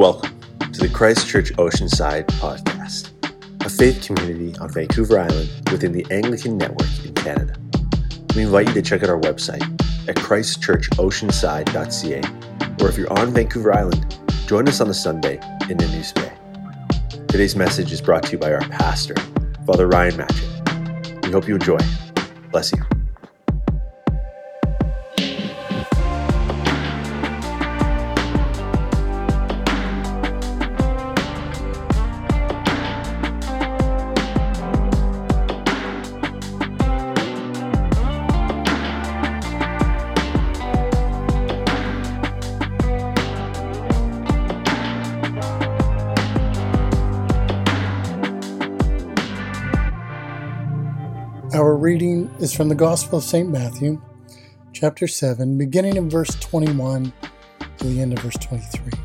Welcome to the Christchurch Oceanside podcast, a faith community on Vancouver Island within the Anglican Network in Canada. We invite you to check out our website at christchurchoceanside.ca, or if you're on Vancouver Island, join us on a Sunday in Nanoose Bay. Today's message is brought to you by our pastor, Father Ryan Matchett. We hope you enjoy. Bless you. Is from the Gospel of St. Matthew, chapter 7, beginning in verse 21 to the end of verse 23.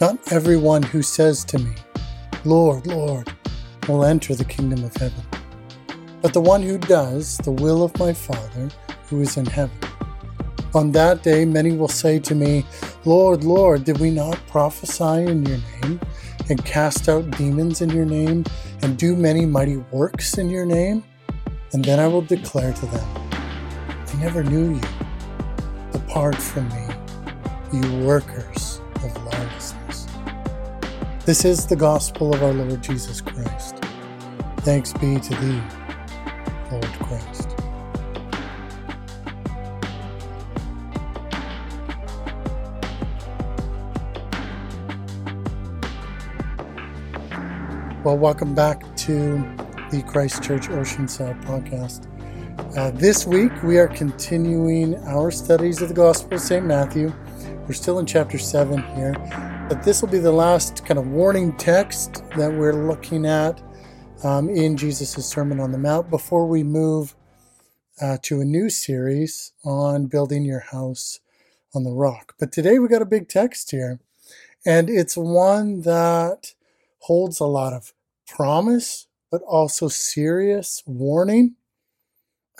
Not everyone who says to me, Lord, Lord, will enter the kingdom of heaven, but the one who does the will of my Father who is in heaven. On that day, many will say to me, Lord, Lord, did we not prophesy in your name, and cast out demons in your name, and do many mighty works in your name? And then I will declare to them, I never knew you. Depart from me, you workers of lawlessness. This is the gospel of our Lord Jesus Christ. Thanks be to thee, Lord Christ. Well, welcome back to the Christchurch Oceanside podcast. Uh, this week, we are continuing our studies of the Gospel of St. Matthew. We're still in chapter 7 here, but this will be the last kind of warning text that we're looking at um, in Jesus' Sermon on the Mount before we move uh, to a new series on building your house on the rock. But today, we got a big text here, and it's one that holds a lot of promise, but also serious warning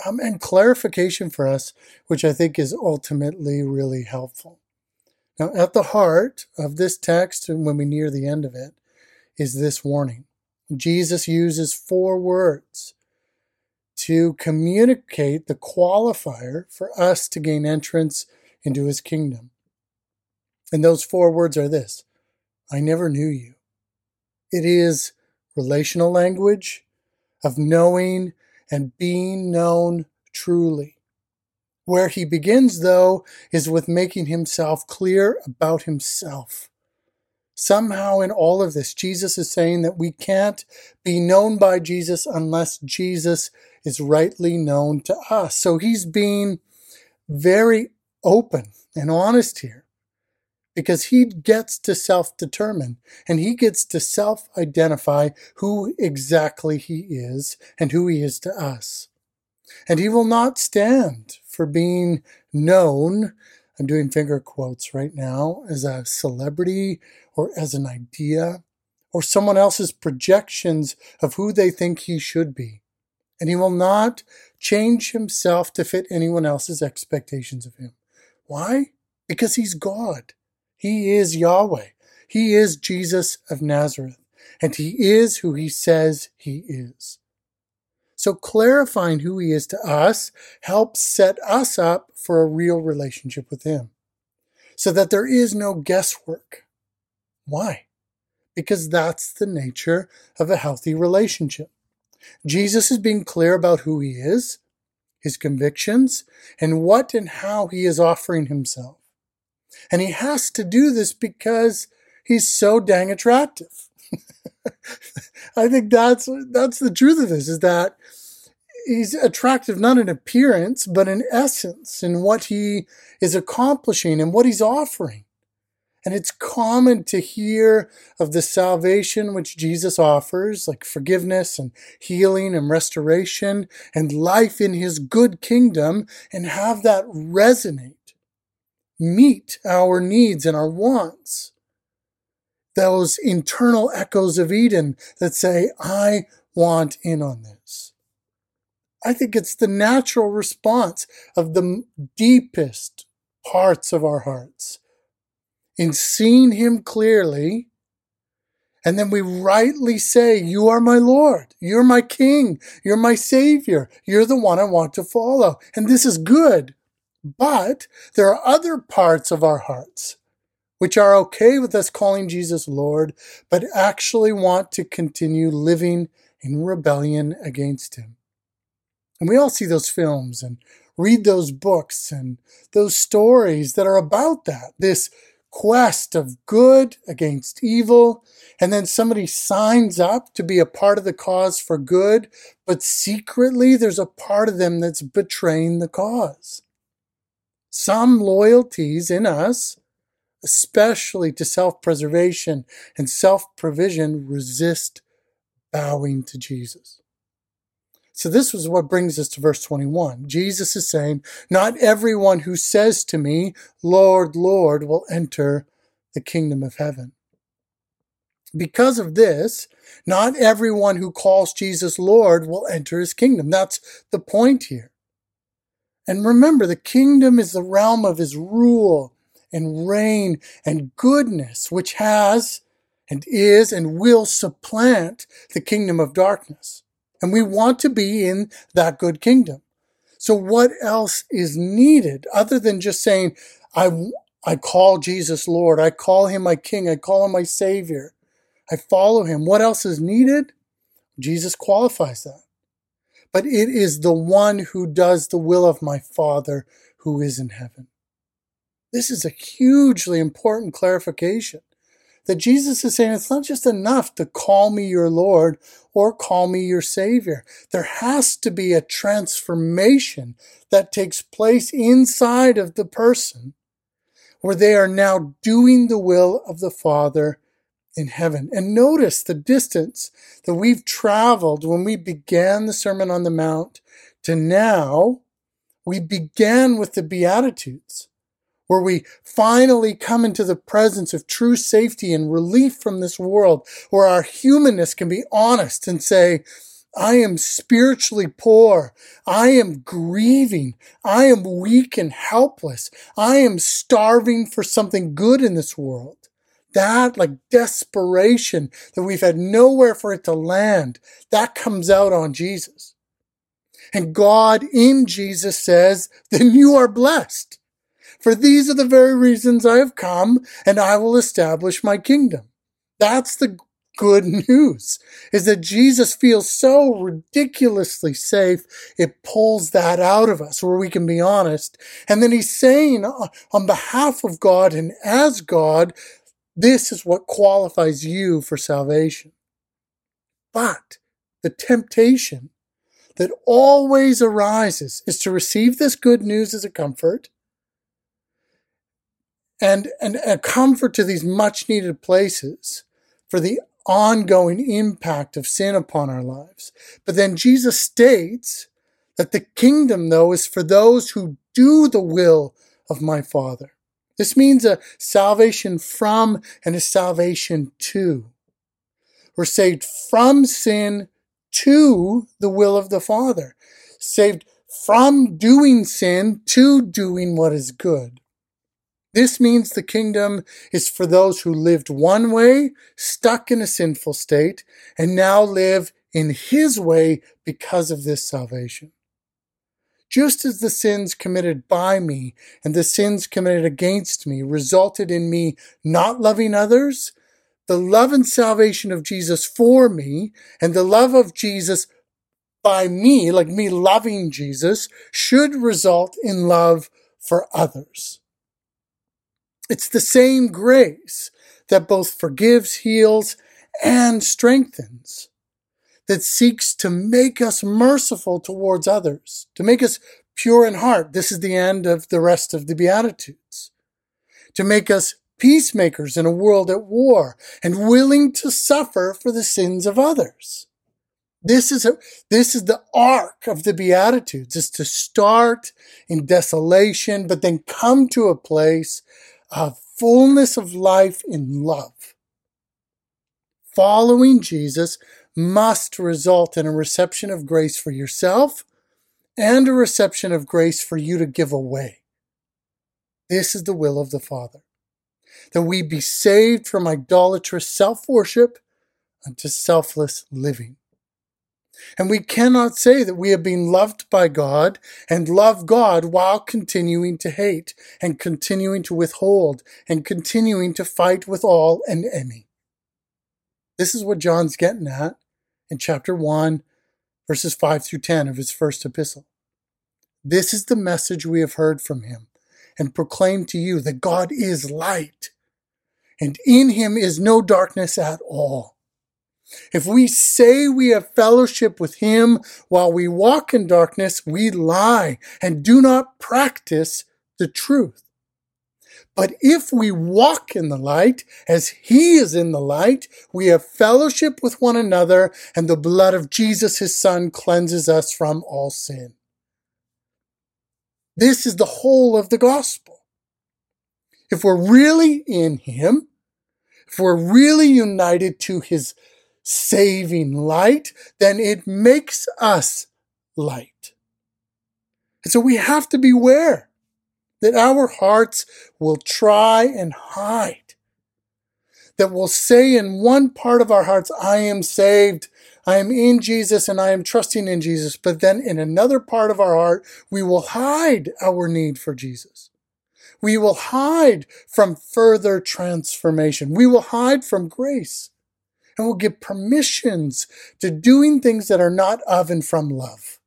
um, and clarification for us, which I think is ultimately really helpful. Now, at the heart of this text, and when we near the end of it, is this warning. Jesus uses four words to communicate the qualifier for us to gain entrance into his kingdom. And those four words are this I never knew you. It is relational language of knowing and being known truly. Where he begins, though, is with making himself clear about himself. Somehow, in all of this, Jesus is saying that we can't be known by Jesus unless Jesus is rightly known to us. So he's being very open and honest here because he gets to self determine and he gets to self identify who exactly he is and who he is to us. And he will not stand for being known. I'm doing finger quotes right now as a celebrity or as an idea or someone else's projections of who they think he should be. And he will not change himself to fit anyone else's expectations of him. Why? Because he's God. He is Yahweh. He is Jesus of Nazareth, and he is who he says he is. So clarifying who he is to us helps set us up for a real relationship with him so that there is no guesswork. Why? Because that's the nature of a healthy relationship. Jesus is being clear about who he is, his convictions, and what and how he is offering himself. And he has to do this because he's so dang attractive. I think that's that's the truth of this is that he's attractive not in appearance but in essence in what he is accomplishing and what he's offering. And it's common to hear of the salvation which Jesus offers, like forgiveness and healing and restoration and life in his good kingdom, and have that resonate meet our needs and our wants. Those internal echoes of Eden that say, I want in on this. I think it's the natural response of the deepest parts of our hearts in seeing Him clearly. And then we rightly say, You are my Lord. You're my King. You're my Savior. You're the one I want to follow. And this is good. But there are other parts of our hearts which are okay with us calling Jesus Lord, but actually want to continue living in rebellion against Him. And we all see those films and read those books and those stories that are about that this quest of good against evil. And then somebody signs up to be a part of the cause for good, but secretly there's a part of them that's betraying the cause. Some loyalties in us, especially to self preservation and self provision, resist bowing to Jesus. So this was what brings us to verse 21. Jesus is saying, not everyone who says to me, Lord, Lord, will enter the kingdom of heaven. Because of this, not everyone who calls Jesus Lord will enter his kingdom. That's the point here. And remember, the kingdom is the realm of his rule and reign and goodness, which has and is and will supplant the kingdom of darkness. And we want to be in that good kingdom. So what else is needed other than just saying, I, I call Jesus Lord. I call him my king. I call him my savior. I follow him. What else is needed? Jesus qualifies that. But it is the one who does the will of my Father who is in heaven. This is a hugely important clarification that Jesus is saying it's not just enough to call me your Lord or call me your Savior. There has to be a transformation that takes place inside of the person where they are now doing the will of the Father in heaven. And notice the distance that we've traveled when we began the Sermon on the Mount to now. We began with the Beatitudes where we finally come into the presence of true safety and relief from this world, where our humanness can be honest and say, I am spiritually poor. I am grieving. I am weak and helpless. I am starving for something good in this world. That, like desperation that we've had nowhere for it to land, that comes out on Jesus. And God in Jesus says, then you are blessed. For these are the very reasons I have come, and I will establish my kingdom. That's the good news, is that Jesus feels so ridiculously safe, it pulls that out of us where we can be honest. And then he's saying uh, on behalf of God and as God, this is what qualifies you for salvation. But the temptation that always arises is to receive this good news as a comfort and, and a comfort to these much needed places for the ongoing impact of sin upon our lives. But then Jesus states that the kingdom, though, is for those who do the will of my Father. This means a salvation from and a salvation to. We're saved from sin to the will of the Father. Saved from doing sin to doing what is good. This means the kingdom is for those who lived one way, stuck in a sinful state, and now live in his way because of this salvation. Just as the sins committed by me and the sins committed against me resulted in me not loving others, the love and salvation of Jesus for me and the love of Jesus by me, like me loving Jesus, should result in love for others. It's the same grace that both forgives, heals, and strengthens, that seeks to make us merciful towards others, to make us pure in heart. This is the end of the rest of the Beatitudes. To make us peacemakers in a world at war and willing to suffer for the sins of others. This is a, this is the arc of the Beatitudes is to start in desolation, but then come to a place of fullness of life in love. Following Jesus must result in a reception of grace for yourself and a reception of grace for you to give away. This is the will of the Father. that we be saved from idolatrous self worship unto selfless living. And we cannot say that we have been loved by God and love God while continuing to hate and continuing to withhold and continuing to fight with all and any. This is what John's getting at in chapter 1, verses 5 through 10 of his first epistle. This is the message we have heard from him and proclaim to you that God is light and in him is no darkness at all. If we say we have fellowship with him while we walk in darkness, we lie and do not practice the truth. But if we walk in the light as he is in the light, we have fellowship with one another and the blood of Jesus, his son, cleanses us from all sin. This is the whole of the gospel. If we're really in him, if we're really united to his saving light, then it makes us light. And so we have to beware that our hearts will try and hide. That will say in one part of our hearts, I am saved, I am in Jesus, and I am trusting in Jesus. But then in another part of our heart, we will hide our need for Jesus. We will hide from further transformation. We will hide from grace and we'll give permissions to doing things that are not of and from love.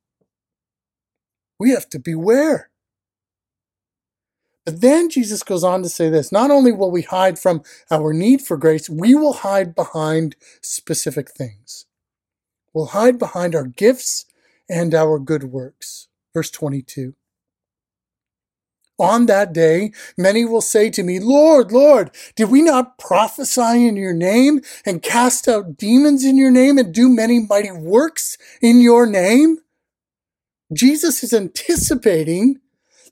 We have to beware. But then Jesus goes on to say this not only will we hide from our need for grace, we will hide behind specific things. We'll hide behind our gifts and our good works. Verse 22. On that day, many will say to me, Lord, Lord, did we not prophesy in your name and cast out demons in your name and do many mighty works in your name? Jesus is anticipating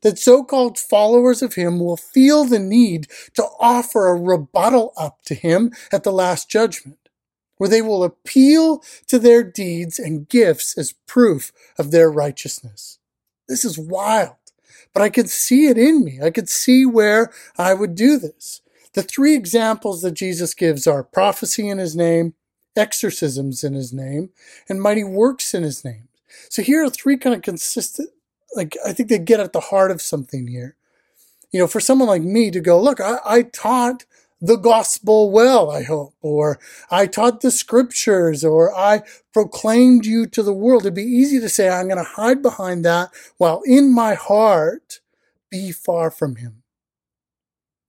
that so-called followers of him will feel the need to offer a rebuttal up to him at the last judgment, where they will appeal to their deeds and gifts as proof of their righteousness. This is wild but I could see it in me. I could see where I would do this. The three examples that Jesus gives are prophecy in his name, exorcisms in his name, and mighty works in his name. So here are three kind of consistent, like, I think they get at the heart of something here. You know, for someone like me to go, look, I, I taught the gospel well, I hope, or I taught the scriptures, or I proclaimed you to the world. It'd be easy to say, I'm going to hide behind that while in my heart be far from him.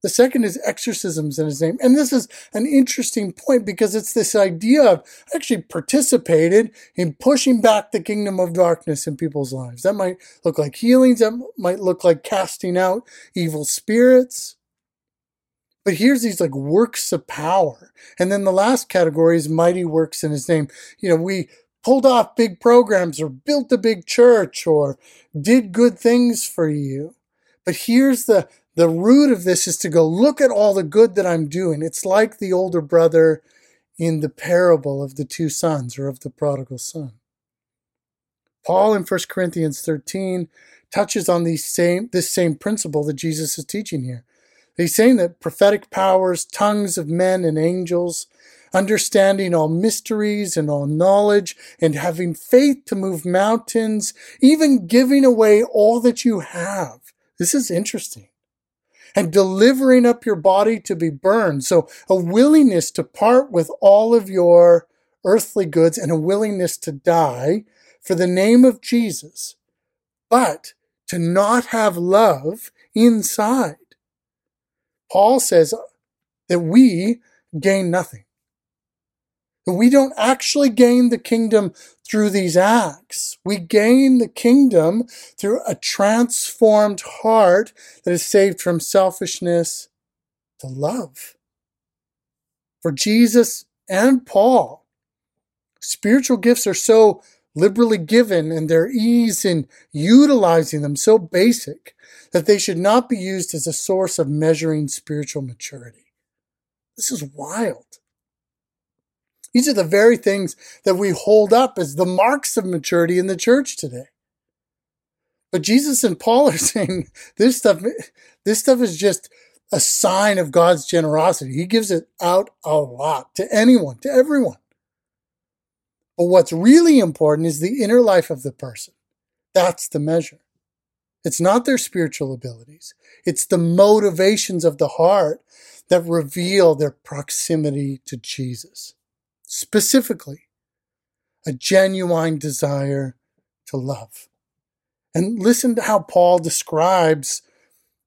The second is exorcisms in his name. And this is an interesting point because it's this idea of actually participated in pushing back the kingdom of darkness in people's lives. That might look like healings. That might look like casting out evil spirits. But here's these like works of power. And then the last category is mighty works in his name. You know, we pulled off big programs or built a big church or did good things for you. But here's the, the root of this is to go look at all the good that I'm doing. It's like the older brother in the parable of the two sons or of the prodigal son. Paul in 1 Corinthians 13 touches on these same, this same principle that Jesus is teaching here. He's saying that prophetic powers, tongues of men and angels, understanding all mysteries and all knowledge, and having faith to move mountains, even giving away all that you have. This is interesting. And delivering up your body to be burned. So a willingness to part with all of your earthly goods and a willingness to die for the name of Jesus, but to not have love inside. Paul says that we gain nothing. That we don't actually gain the kingdom through these acts. We gain the kingdom through a transformed heart that is saved from selfishness to love. For Jesus and Paul, spiritual gifts are so liberally given and their ease in utilizing them so basic that they should not be used as a source of measuring spiritual maturity. This is wild. These are the very things that we hold up as the marks of maturity in the church today. But Jesus and Paul are saying this stuff, this stuff is just a sign of God's generosity. He gives it out a lot to anyone, to everyone. But what's really important is the inner life of the person. That's the measure. It's not their spiritual abilities. It's the motivations of the heart that reveal their proximity to Jesus. Specifically, a genuine desire to love. And listen to how Paul describes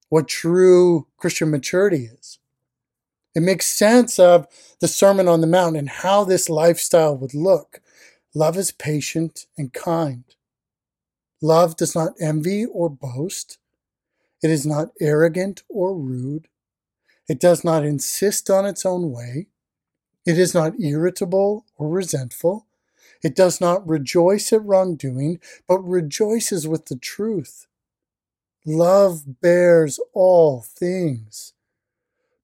what true Christian maturity is. It makes sense of the Sermon on the Mount and how this lifestyle would look. Love is patient and kind. Love does not envy or boast. It is not arrogant or rude. It does not insist on its own way. It is not irritable or resentful. It does not rejoice at wrongdoing, but rejoices with the truth. Love bears all things,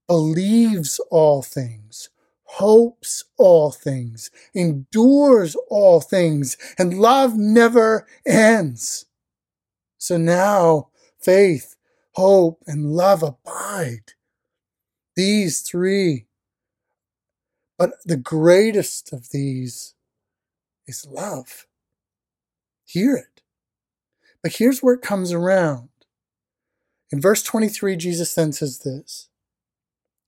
believes all things, hopes all things, endures all things, and love never ends. So now faith, hope, and love abide. These three. But the greatest of these is love. Hear it. But here's where it comes around. In verse 23, Jesus then says this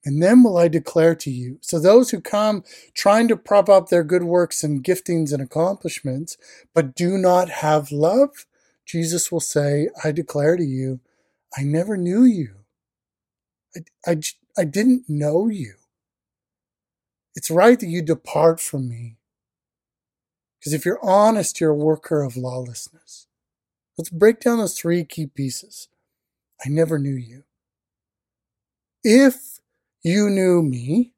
And then will I declare to you. So those who come trying to prop up their good works and giftings and accomplishments, but do not have love, Jesus will say, I declare to you, I never knew you. I, I, I didn't know you. It's right that you depart from me. Because if you're honest, you're a worker of lawlessness. Let's break down those three key pieces. I never knew you. If you knew me,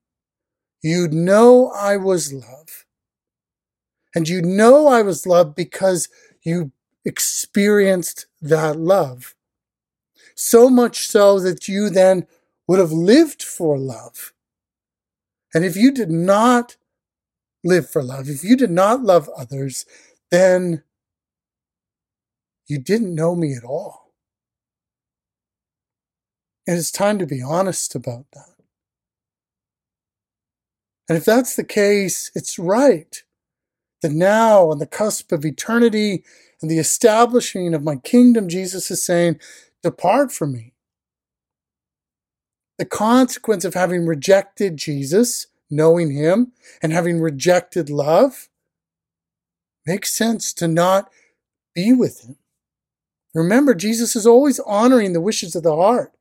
you'd know I was love. And you'd know I was love because you experienced that love. So much so that you then would have lived for love. And if you did not live for love, if you did not love others, then you didn't know me at all. And it's time to be honest about that. And if that's the case, it's right that now, on the cusp of eternity and the establishing of my kingdom, Jesus is saying, Depart from me. The consequence of having rejected Jesus, knowing him, and having rejected love makes sense to not be with him. Remember, Jesus is always honoring the wishes of the heart.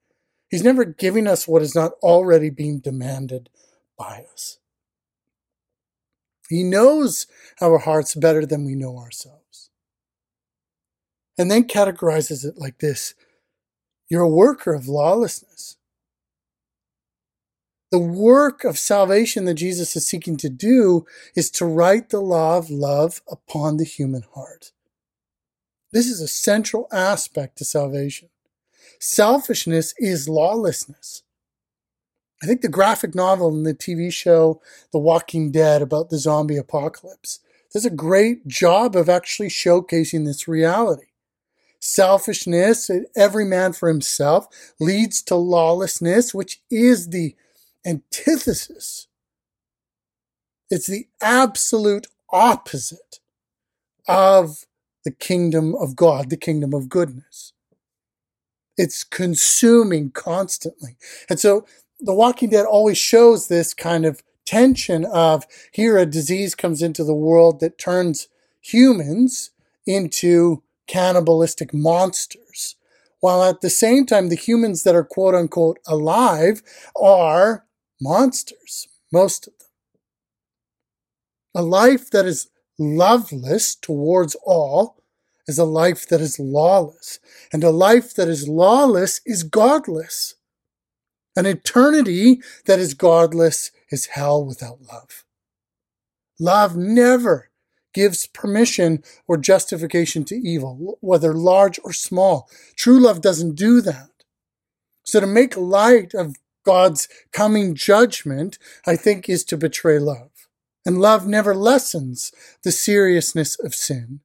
He's never giving us what is not already being demanded by us. He knows our hearts better than we know ourselves. And then categorizes it like this You're a worker of lawlessness. The work of salvation that Jesus is seeking to do is to write the law of love upon the human heart. This is a central aspect to salvation. Selfishness is lawlessness. I think the graphic novel and the TV show The Walking Dead about the zombie apocalypse does a great job of actually showcasing this reality. Selfishness, every man for himself, leads to lawlessness, which is the antithesis. It's the absolute opposite of the kingdom of God, the kingdom of goodness. It's consuming constantly. And so The Walking Dead always shows this kind of tension of here a disease comes into the world that turns humans into cannibalistic monsters. While at the same time, the humans that are quote unquote alive are monsters, most of them. A life that is loveless towards all is a life that is lawless. And a life that is lawless is godless. An eternity that is godless is hell without love. Love never gives permission or justification to evil, whether large or small. True love doesn't do that. So to make light of God's coming judgment, I think, is to betray love. And love never lessens the seriousness of sin.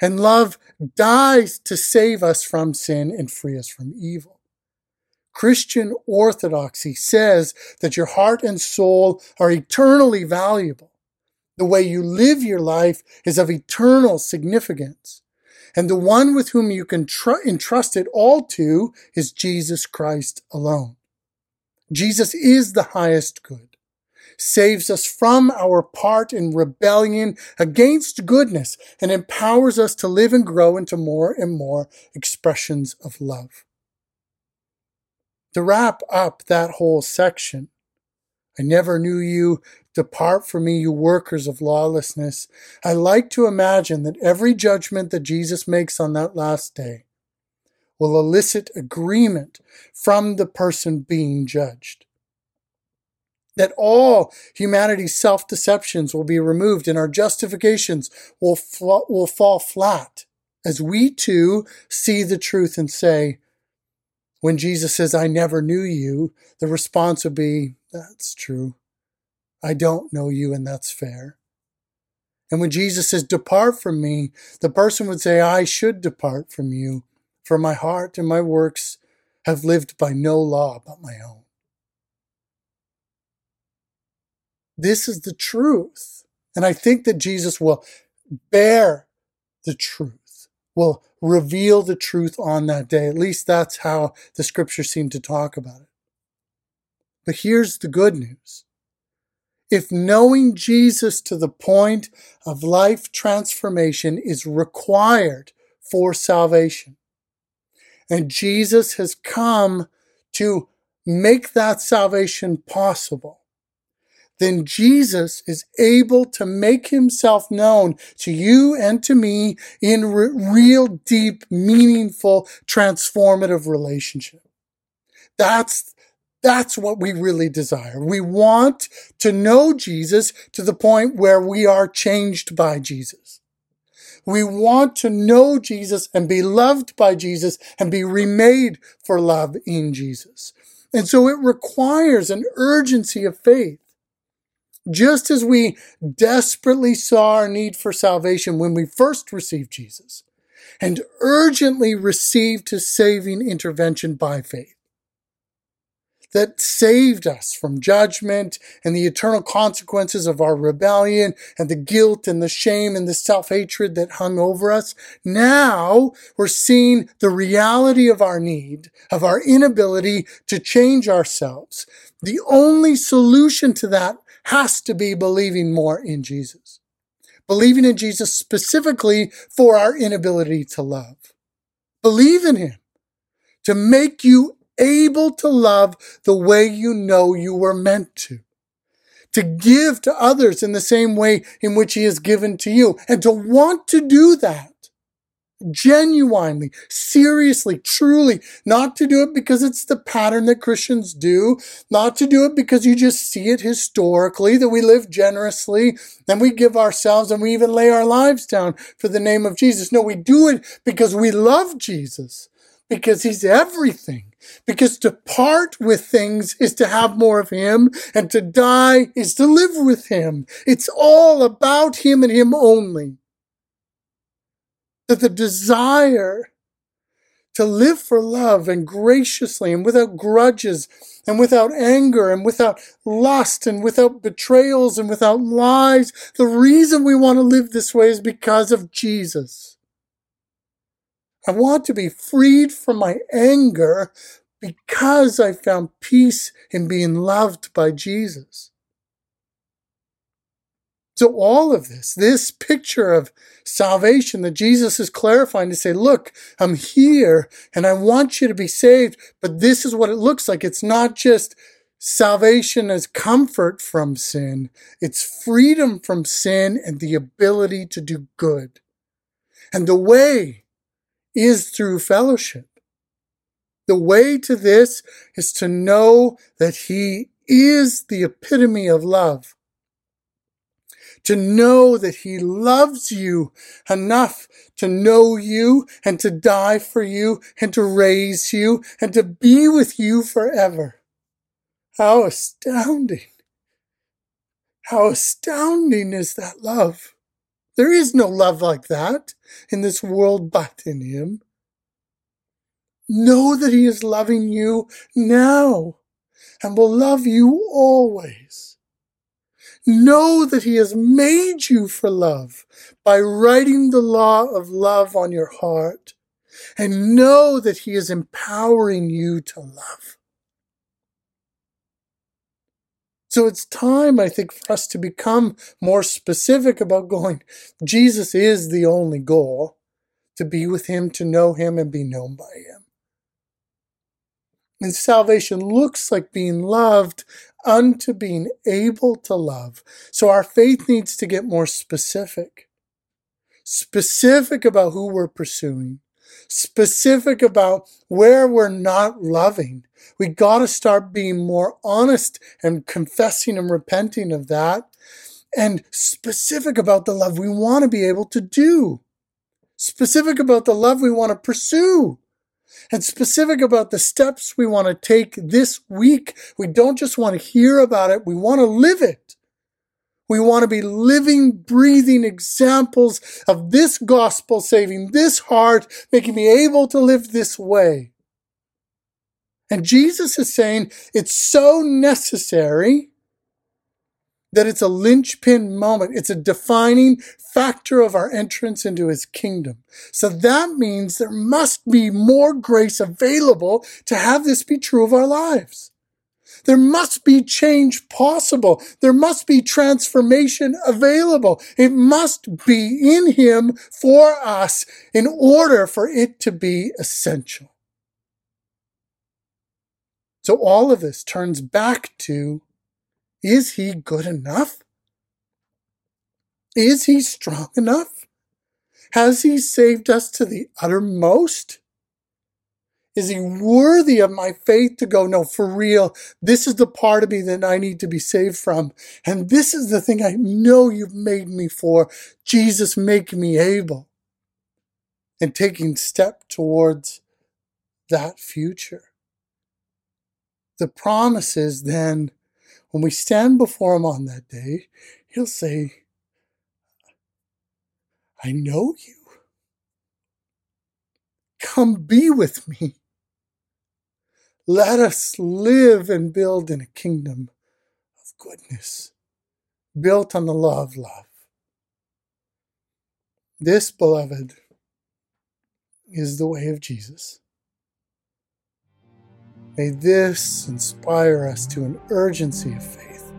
And love dies to save us from sin and free us from evil. Christian orthodoxy says that your heart and soul are eternally valuable. The way you live your life is of eternal significance. And the one with whom you can tr- entrust it all to is Jesus Christ alone. Jesus is the highest good, saves us from our part in rebellion against goodness, and empowers us to live and grow into more and more expressions of love. To wrap up that whole section, I never knew you. Depart from me, you workers of lawlessness. I like to imagine that every judgment that Jesus makes on that last day will elicit agreement from the person being judged. That all humanity's self deceptions will be removed and our justifications will, fl- will fall flat as we too see the truth and say, when Jesus says, I never knew you, the response would be, That's true. I don't know you, and that's fair. And when Jesus says, Depart from me, the person would say, I should depart from you, for my heart and my works have lived by no law but my own. This is the truth. And I think that Jesus will bear the truth, will reveal the truth on that day. At least that's how the scriptures seem to talk about it. But here's the good news. If knowing Jesus to the point of life transformation is required for salvation, and Jesus has come to make that salvation possible, then Jesus is able to make himself known to you and to me in re- real, deep, meaningful, transformative relationship. That's, that's what we really desire. We want to know Jesus to the point where we are changed by Jesus. We want to know Jesus and be loved by Jesus and be remade for love in Jesus. And so it requires an urgency of faith just as we desperately saw our need for salvation when we first received Jesus and urgently received his saving intervention by faith that saved us from judgment and the eternal consequences of our rebellion and the guilt and the shame and the self-hatred that hung over us. Now we're seeing the reality of our need, of our inability to change ourselves. The only solution to that has to be believing more in Jesus. Believing in Jesus specifically for our inability to love. Believe in Him to make you able to love the way you know you were meant to. To give to others in the same way in which He has given to you. And to want to do that genuinely, seriously, truly, not to do it because it's the pattern that Christians do, not to do it because you just see it historically, that we live generously and we give ourselves and we even lay our lives down for the name of Jesus. No, we do it because we love Jesus, because he's everything. Because to part with things is to have more of him, and to die is to live with him. It's all about him and him only that the desire to live for love and graciously and without grudges and without anger and without lust and without betrayals and without lies. The reason we want to live this way is because of Jesus. I want to be freed from my anger because I found peace in being loved by Jesus. So all of this, this picture of salvation that Jesus is clarifying to say, look, I'm here and I want you to be saved, but this is what it looks like. It's not just salvation as comfort from sin. It's freedom from sin and the ability to do good. And the way is through fellowship. The way to this is to know that he is the epitome of love to know that he loves you enough to know you and to die for you and to raise you and to be with you forever. How astounding. How astounding is that love. There is no love like that in this world but in him. Know that He is loving you now and will love you always. Know that He has made you for love by writing the law of love on your heart. And know that He is empowering you to love. So it's time, I think, for us to become more specific about going, Jesus is the only goal to be with Him, to know Him, and be known by Him. And salvation looks like being loved unto being able to love. So our faith needs to get more specific. Specific about who we're pursuing. Specific about where we're not loving. We got to start being more honest and confessing and repenting of that. And specific about the love we want to be able to do. Specific about the love we want to pursue and specific about the steps we want to take this week. We don't just want to hear about it, we want to live it. We want to be living, breathing examples of this gospel saving this heart, making me able to live this way. And Jesus is saying it's so necessary that it's a linchpin moment. It's a defining factor of our entrance into his kingdom. So that means there must be more grace available to have this be true of our lives. There must be change possible. There must be transformation available. It must be in him for us in order for it to be essential. So all of this turns back to is he good enough? Is he strong enough? Has he saved us to the uttermost? Is he worthy of my faith to go, no, for real, this is the part of me that I need to be saved from. And this is the thing I know you've made me for. Jesus, make me able. And taking step towards that future. The promise is then when we stand before him on that day, he'll say, I know you. Come be with me. Let us live and build in a kingdom of goodness, built on the law of love. This, beloved, is the way of Jesus. May this inspire us to an urgency of faith,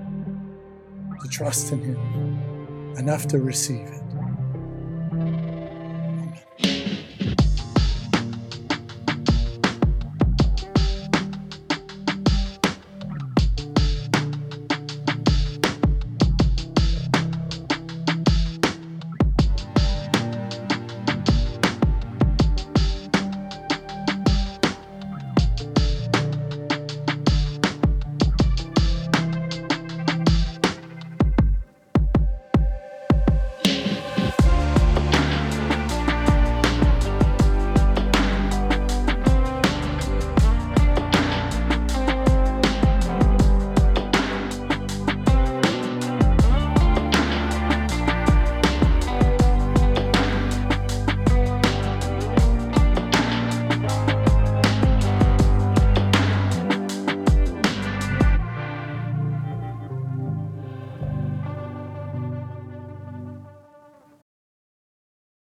to trust in Him enough to receive it.